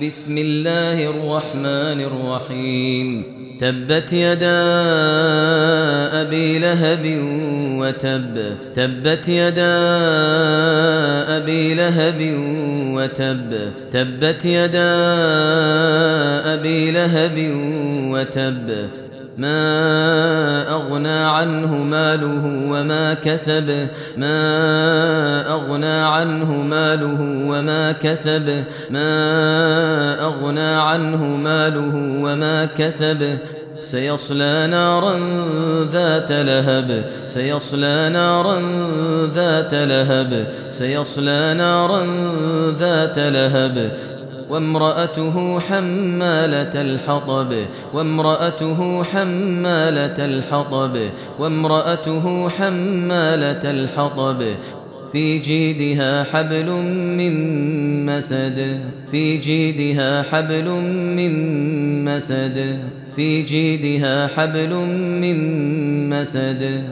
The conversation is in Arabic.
بسم الله الرحمن الرحيم تبت يدا أبي لهب وتب تبت يدا أبي لهب وتب تبت يدا أبي لهب وتب ما أغنى عنه ماله وما كسب ما أغنى عنه ماله وما كسب ما أغنى عنه ماله وما كسب. سيصلى نارا ذات لهب. سيصلى نارا ذات لهب. سيصلى نارا ذات لهب. وامرأته حمالة الحطب. وامرأته حمالة الحطب. وامرأته حمالة الحطب. في جيدها حبل من مسد في جيدها حبل من مسد في جيدها حبل من مسد.